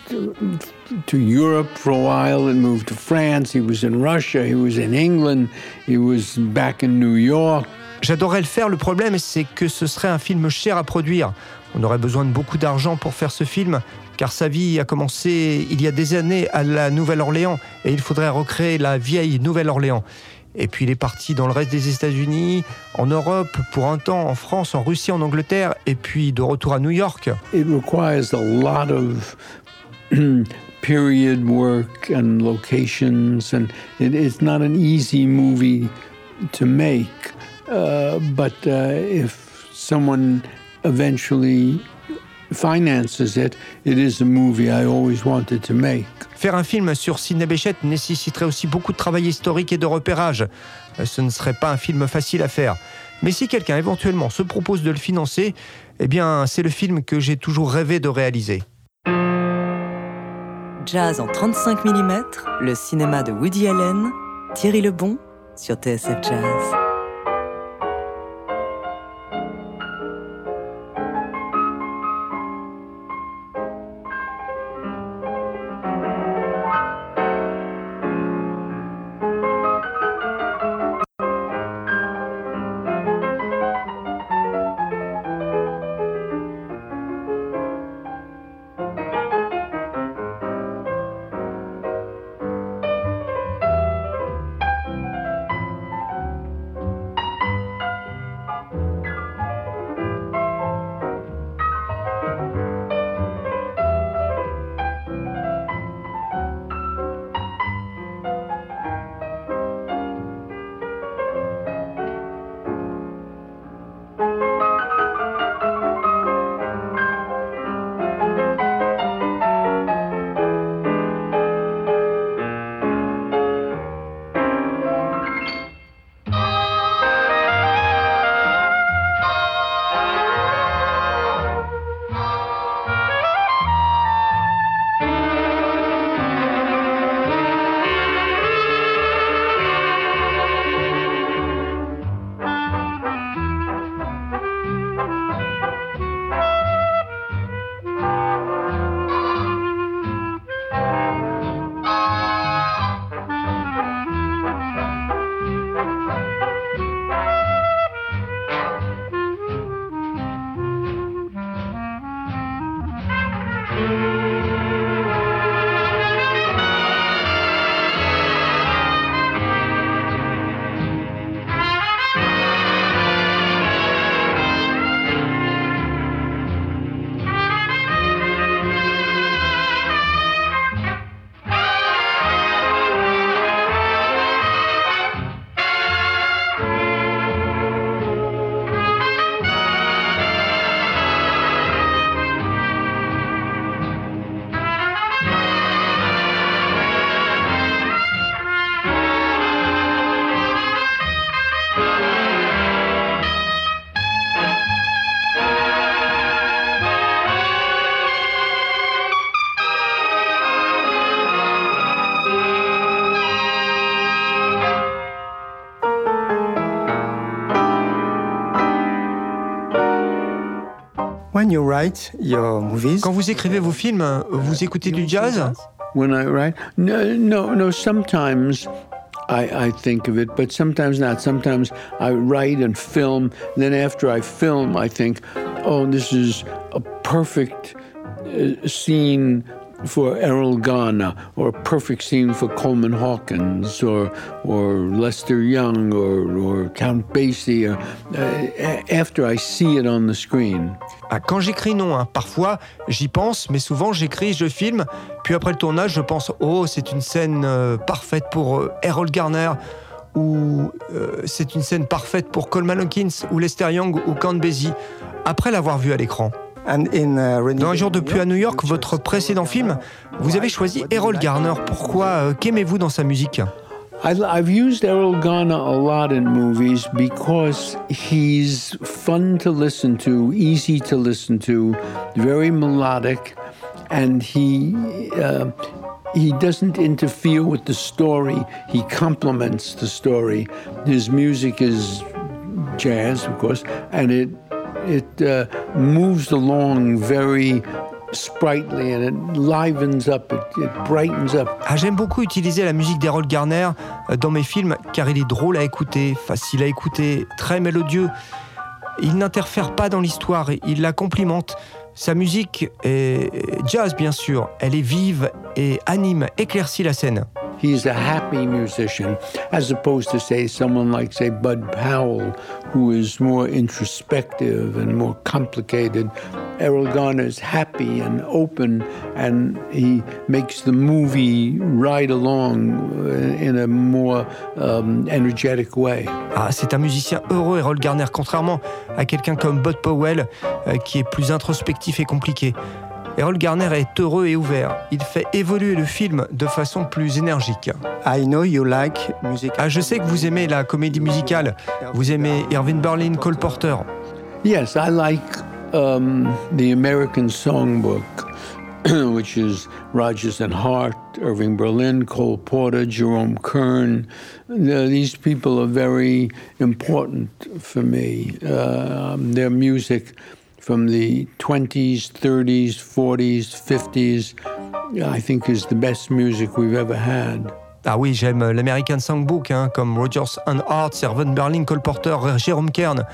H: to Europe for a while, it moved to France, he was in Russia, he was in England, he was back in New York.
B: J'adorerais le faire, le problème c'est que ce serait un film cher à produire. On aurait besoin de beaucoup d'argent pour faire ce film, car sa vie a commencé il y a des années à la Nouvelle-Orléans, et il faudrait recréer la vieille Nouvelle-Orléans. Et puis il est parti dans le reste des États-Unis, en Europe, pour un temps, en France, en Russie, en Angleterre, et puis de retour à New York.
H: It requires a lot of period work and locations, and it, it's not an easy movie to make. Uh, but uh, if someone eventually finances it, it is a movie I always wanted to make.
B: Faire un film sur Sidney Béchette nécessiterait aussi beaucoup de travail historique et de repérage. Euh, ce ne serait pas un film facile à faire. Mais si quelqu'un éventuellement se propose de le financer, eh bien, c'est le film que j'ai toujours rêvé de réaliser.
A: Jazz en 35 mm, le cinéma de Woody Allen, Thierry Lebon sur TSF Jazz.
B: Quand vous écrivez vos films, vous écoutez du jazz
H: When I write, no, no, no. Sometimes I, I think of it, but sometimes not. Sometimes I write and film. Then after I film, I think, oh, this is a perfect uh, scene for Errol Garner, or a perfect scene for Coleman Hawkins, or or Lester Young, or, or Count Basie, or, uh, after I see it on the screen.
B: Ah, quand j'écris non, hein, parfois j'y pense, mais souvent j'écris, je filme, puis après le tournage, je pense oh c'est une scène euh, parfaite pour euh, Errol Garner ou euh, c'est une scène parfaite pour Coleman Hawkins ou Lester Young ou Count Basie après l'avoir vu à l'écran. Uh, Dans Un jour de pluie à New York, votre précédent film, vous avez choisi Errol Garner. Pourquoi Qu'aimez-vous dans sa musique?
H: I've used Errol Garner a lot in movies because he's fun to listen to, easy to listen to, very melodic, and he uh, he doesn't interfere with the story. He complements the story. His music is jazz, of course, and it it uh, moves along very sprightly and it livens up, it, brightens up.
B: Ah, j'aime beaucoup utiliser la musique d'Errol Garner euh, dans mes films car il est drôle à écouter, facile à écouter, très mélodieux. Il n'interfère pas dans l'histoire, il la complimente. Sa musique est jazz bien sûr, elle est vive et anime, éclaircit la scène.
H: He's a happy musician, as opposed to, say, someone like, say, Bud Powell, who is more introspective and more complicated. Errol Garner is happy and open, and he makes the movie ride along in a more um, energetic way.
B: Ah, c'est un musicien heureux, Errol Garner, contrairement à quelqu'un comme Bud Powell, euh, qui est plus introspectif et compliqué. Errol Garner est heureux et ouvert. Il fait évoluer le film de façon plus énergique.
C: I know you like music.
B: Ah, je sais que vous aimez la comédie musicale. Vous aimez Irving Berlin, Cole Porter.
H: Yes, I like um, the American Songbook, which is Rogers and Hart, Irving Berlin, Cole Porter, Jerome Kern. these people are very important for me. Uh, their music from the 20s, 30s, 40s, 50s, I think is the best music we've ever had.
B: Ah oui, j'aime l'American Songbook, hein, comme Rogers and Hart, Servant Berlin, Cole Porter, Jerome Kern.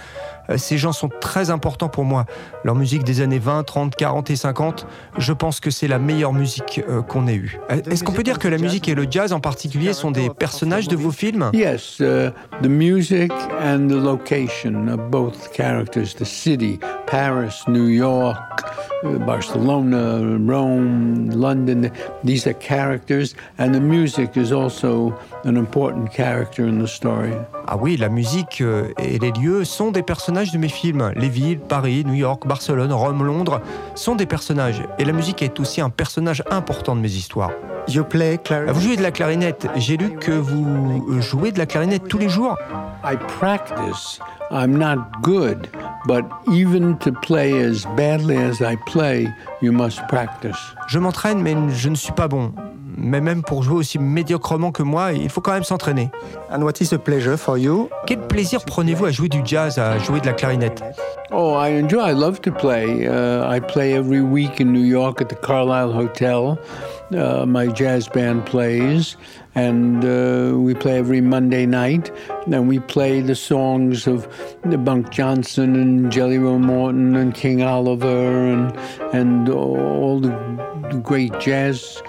B: Euh, ces gens sont très importants pour moi. Leur musique des années 20, 30, 40 et 50, je pense que c'est la meilleure musique euh, qu'on ait eue. Euh, est-ce qu'on peut dire que la musique et le jazz en particulier sont des personnages de vos films?
H: Yes, uh, the music and the location of both characters, the city, Paris, New York, uh, Barcelona, Rome, London, these are characters and the music is also an important character in the story.
B: Ah oui, la musique et les lieux sont des personnages de mes films. Les villes, Paris, New York, Barcelone, Rome, Londres sont des personnages. Et la musique est aussi un personnage important de mes histoires. vous jouez de la clarinette. J'ai lu que vous jouez de la clarinette tous les jours.
H: I practice. I'm not good, but even to play as badly as I play, you must practice.
B: Je m'entraîne, mais je ne suis pas bon mais même pour jouer aussi médiocrement que moi, il faut quand même s'entraîner.
C: And what is a pleasure for you?
B: Quel plaisir prenez-vous à jouer du jazz, à jouer de la clarinette?
H: Oh, I enjoy. I love to play. Uh, I play every week in New York at the Carlisle Hotel. Uh, my jazz band plays, and uh, we play every Monday night. And we play the songs of Bunk Johnson and Jelly Roll Morton and King Oliver and and all the great jazz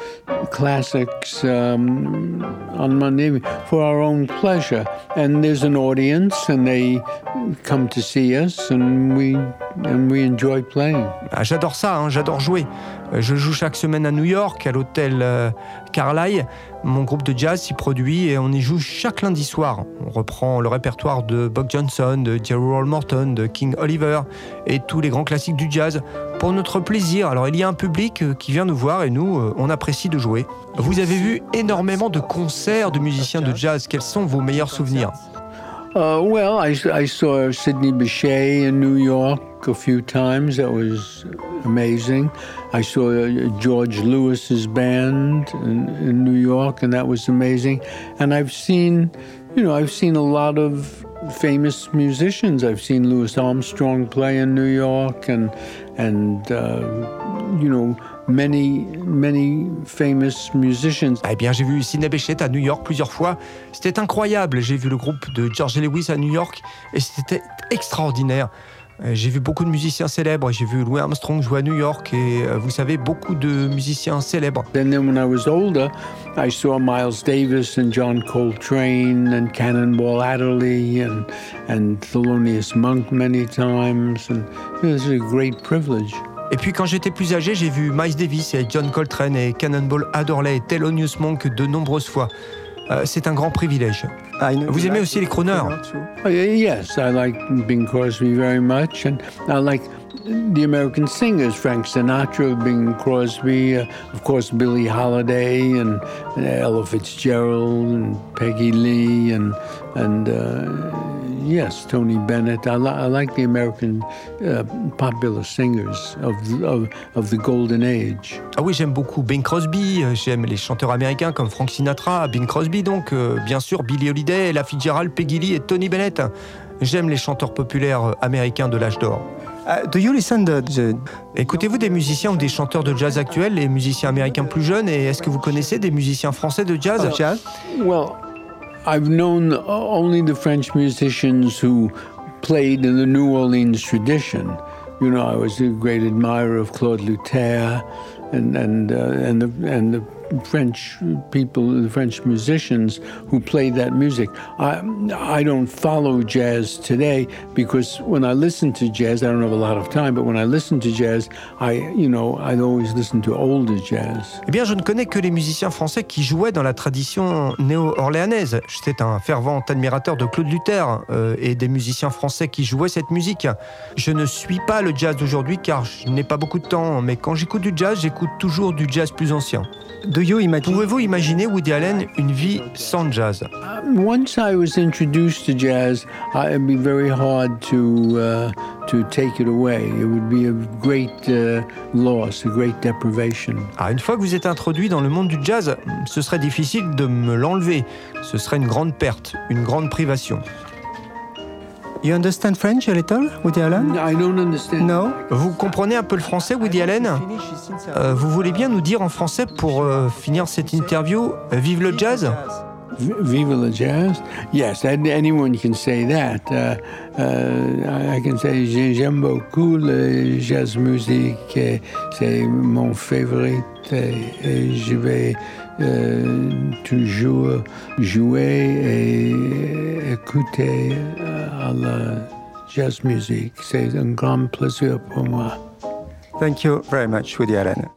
H: classics um, on Monday for our own pleasure. And there's an audience, and they come to see us, and we and we enjoy playing.
B: Ah, j'adore ça, hein, j'adore jouer. Je joue chaque semaine à New York, à l'hôtel euh, Carlyle. Mon groupe de jazz s'y produit et on y joue chaque lundi soir. On reprend le répertoire de Buck Johnson, de Jerry Roll Morton, de King Oliver et tous les grands classiques du jazz pour notre plaisir. Alors il y a un public euh, qui vient nous voir et nous, on apprécie de jouer. Vous avez vu énormément de concerts de musiciens de jazz. Quels sont vos meilleurs souvenirs?
H: Uh, well, I, I saw Sidney Bechet in New York a few times. That was amazing. I saw uh, George Lewis's band in, in, New York, and that was amazing. And I've seen, you know, I've seen a lot of famous musicians. I've seen Louis Armstrong play in New York, and and uh, you know many, many famous musicians.
B: Eh bien, j'ai vu Sidney Bechet à New York plusieurs fois. C'était incroyable. J'ai vu le groupe de George Lewis à New York et c'était extraordinaire. Euh, j'ai vu beaucoup de musiciens célèbres. J'ai vu Louis Armstrong jouer à New York et euh, vous savez, beaucoup de musiciens célèbres.
H: And then when I was older, I saw Miles Davis and John Coltrane and Cannonball Adderley and, and Thelonious Monk many times. And it was a great privilege.
B: Et puis quand j'étais plus âgé, j'ai vu Miles Davis et John Coltrane et Cannonball Adderley et Thelonious Monk de nombreuses fois. Euh, c'est un grand privilège. Vous aimez aussi les crooners
H: Oh, yes, I like Bing Crosby very much, and I like the American singers, Frank Sinatra, Bing Crosby, uh, of course Billie Holiday, and uh, Ella Fitzgerald, and Peggy Lee, and and uh, yes, Tony Bennett. I, li- I like the American uh, popular singers of, of of the golden age.
B: Ah oui, j'aime beaucoup Bing Crosby, euh, j'aime les chanteurs américains comme Frank Sinatra, Bing Crosby donc, euh, bien sûr Billie Holiday, Ella Fitzgerald, Peggy Lee et Tony Bennett. J'aime les chanteurs populaires euh, américains de l'âge d'or.
C: Uh, do you listen to the
B: Écoutez-vous des musiciens ou des chanteurs de jazz actuels, les musiciens américains plus jeunes, et est-ce que vous connaissez des musiciens français de jazz?
H: I've known only the French musicians who played in the New Orleans tradition. You know, I was a great admirer of Claude Luther and and uh, and the and the French people, the French musicians who played that music. I I don't follow jazz today because when I listen to jazz, I don't have a lot of time, but when I listen to jazz, I you know I always listen to older jazz.
B: Eh bien, je ne connais que les musiciens français qui jouaient dans la tradition néo-orléanaise. J'étais un fervent admirateur de Claude Luther euh, et des musiciens français qui jouaient cette musique. Je ne suis pas le jazz d'aujourd'hui car je n'ai pas beaucoup de temps, mais quand j'écoute du jazz, j'écoute toujours du jazz plus ancien.
C: Imagine?
B: Pouvez-vous imaginer Woody Allen une vie sans jazz?
H: Once I was introduced to jazz, it'd be very hard to uh, to take it away. It would be a great uh, loss, a great deprivation.
B: Ah, une fois que vous êtes introduit dans le monde du jazz, ce serait difficile de me l'enlever. Ce serait une grande perte, une grande privation.
C: You understand French a little, Woody Allen?
H: I don't understand.
C: No?
B: Vous comprenez un peu le français, Woody Allen? Euh, Vous voulez bien nous dire en français pour euh, finir cette interview, euh, vive le jazz?
H: V- Viva the jazz? Yes, an- anyone can say that. Uh, uh, I can say j'ai- j'aime beaucoup le jazz musique. et C'est mon favorite. Et je vais euh, toujours jouer et écouter euh, à la jazz musique. C'est un grand plaisir pour moi.
C: Thank you very much, Woody Allen.